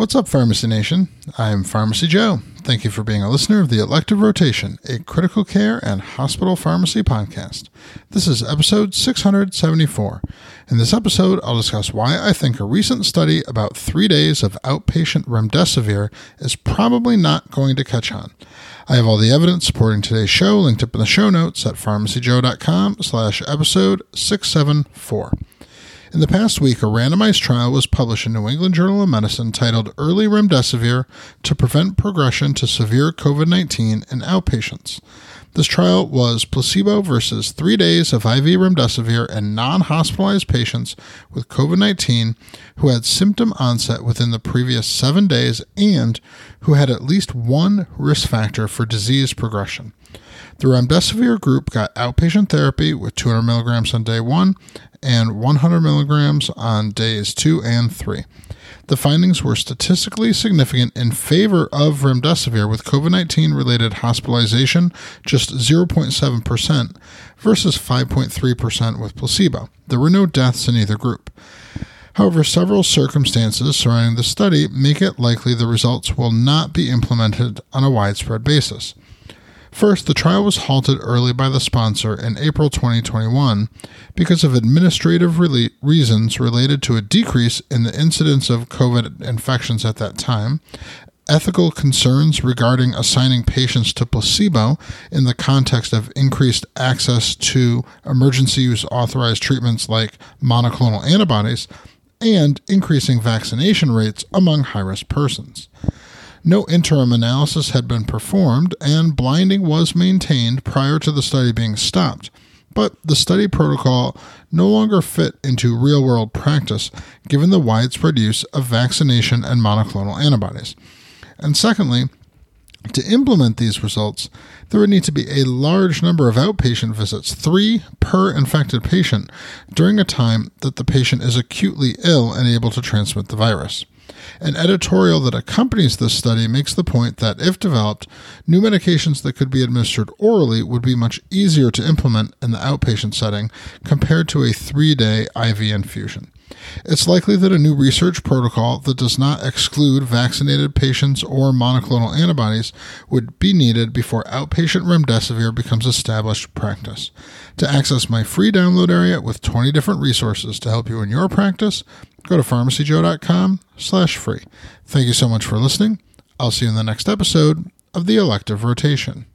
What's up, Pharmacy Nation? I'm Pharmacy Joe. Thank you for being a listener of the Elective Rotation, a critical care and hospital pharmacy podcast. This is episode 674. In this episode, I'll discuss why I think a recent study about three days of outpatient remdesivir is probably not going to catch on. I have all the evidence supporting today's show linked up in the show notes at pharmacyjoe.com slash episode 674. In the past week, a randomized trial was published in New England Journal of Medicine titled Early Remdesivir to Prevent Progression to Severe COVID 19 in Outpatients. This trial was placebo versus three days of IV remdesivir in non hospitalized patients with COVID 19 who had symptom onset within the previous seven days and who had at least one risk factor for disease progression. The remdesivir group got outpatient therapy with 200 milligrams on day one and 100 milligrams on days 2 and 3. The findings were statistically significant in favor of remdesivir with COVID 19 related hospitalization, just 0.7%, versus 5.3% with placebo. There were no deaths in either group. However, several circumstances surrounding the study make it likely the results will not be implemented on a widespread basis. First, the trial was halted early by the sponsor in April 2021 because of administrative re- reasons related to a decrease in the incidence of COVID infections at that time, ethical concerns regarding assigning patients to placebo in the context of increased access to emergency use authorized treatments like monoclonal antibodies, and increasing vaccination rates among high risk persons. No interim analysis had been performed, and blinding was maintained prior to the study being stopped. But the study protocol no longer fit into real world practice given the widespread use of vaccination and monoclonal antibodies. And secondly, to implement these results, there would need to be a large number of outpatient visits, three per infected patient, during a time that the patient is acutely ill and able to transmit the virus. An editorial that accompanies this study makes the point that, if developed, new medications that could be administered orally would be much easier to implement in the outpatient setting compared to a three day IV infusion. It's likely that a new research protocol that does not exclude vaccinated patients or monoclonal antibodies would be needed before outpatient remdesivir becomes established practice. To access my free download area with 20 different resources to help you in your practice, go to pharmacyjoe.com slash free. Thank you so much for listening. I'll see you in the next episode of the Elective Rotation.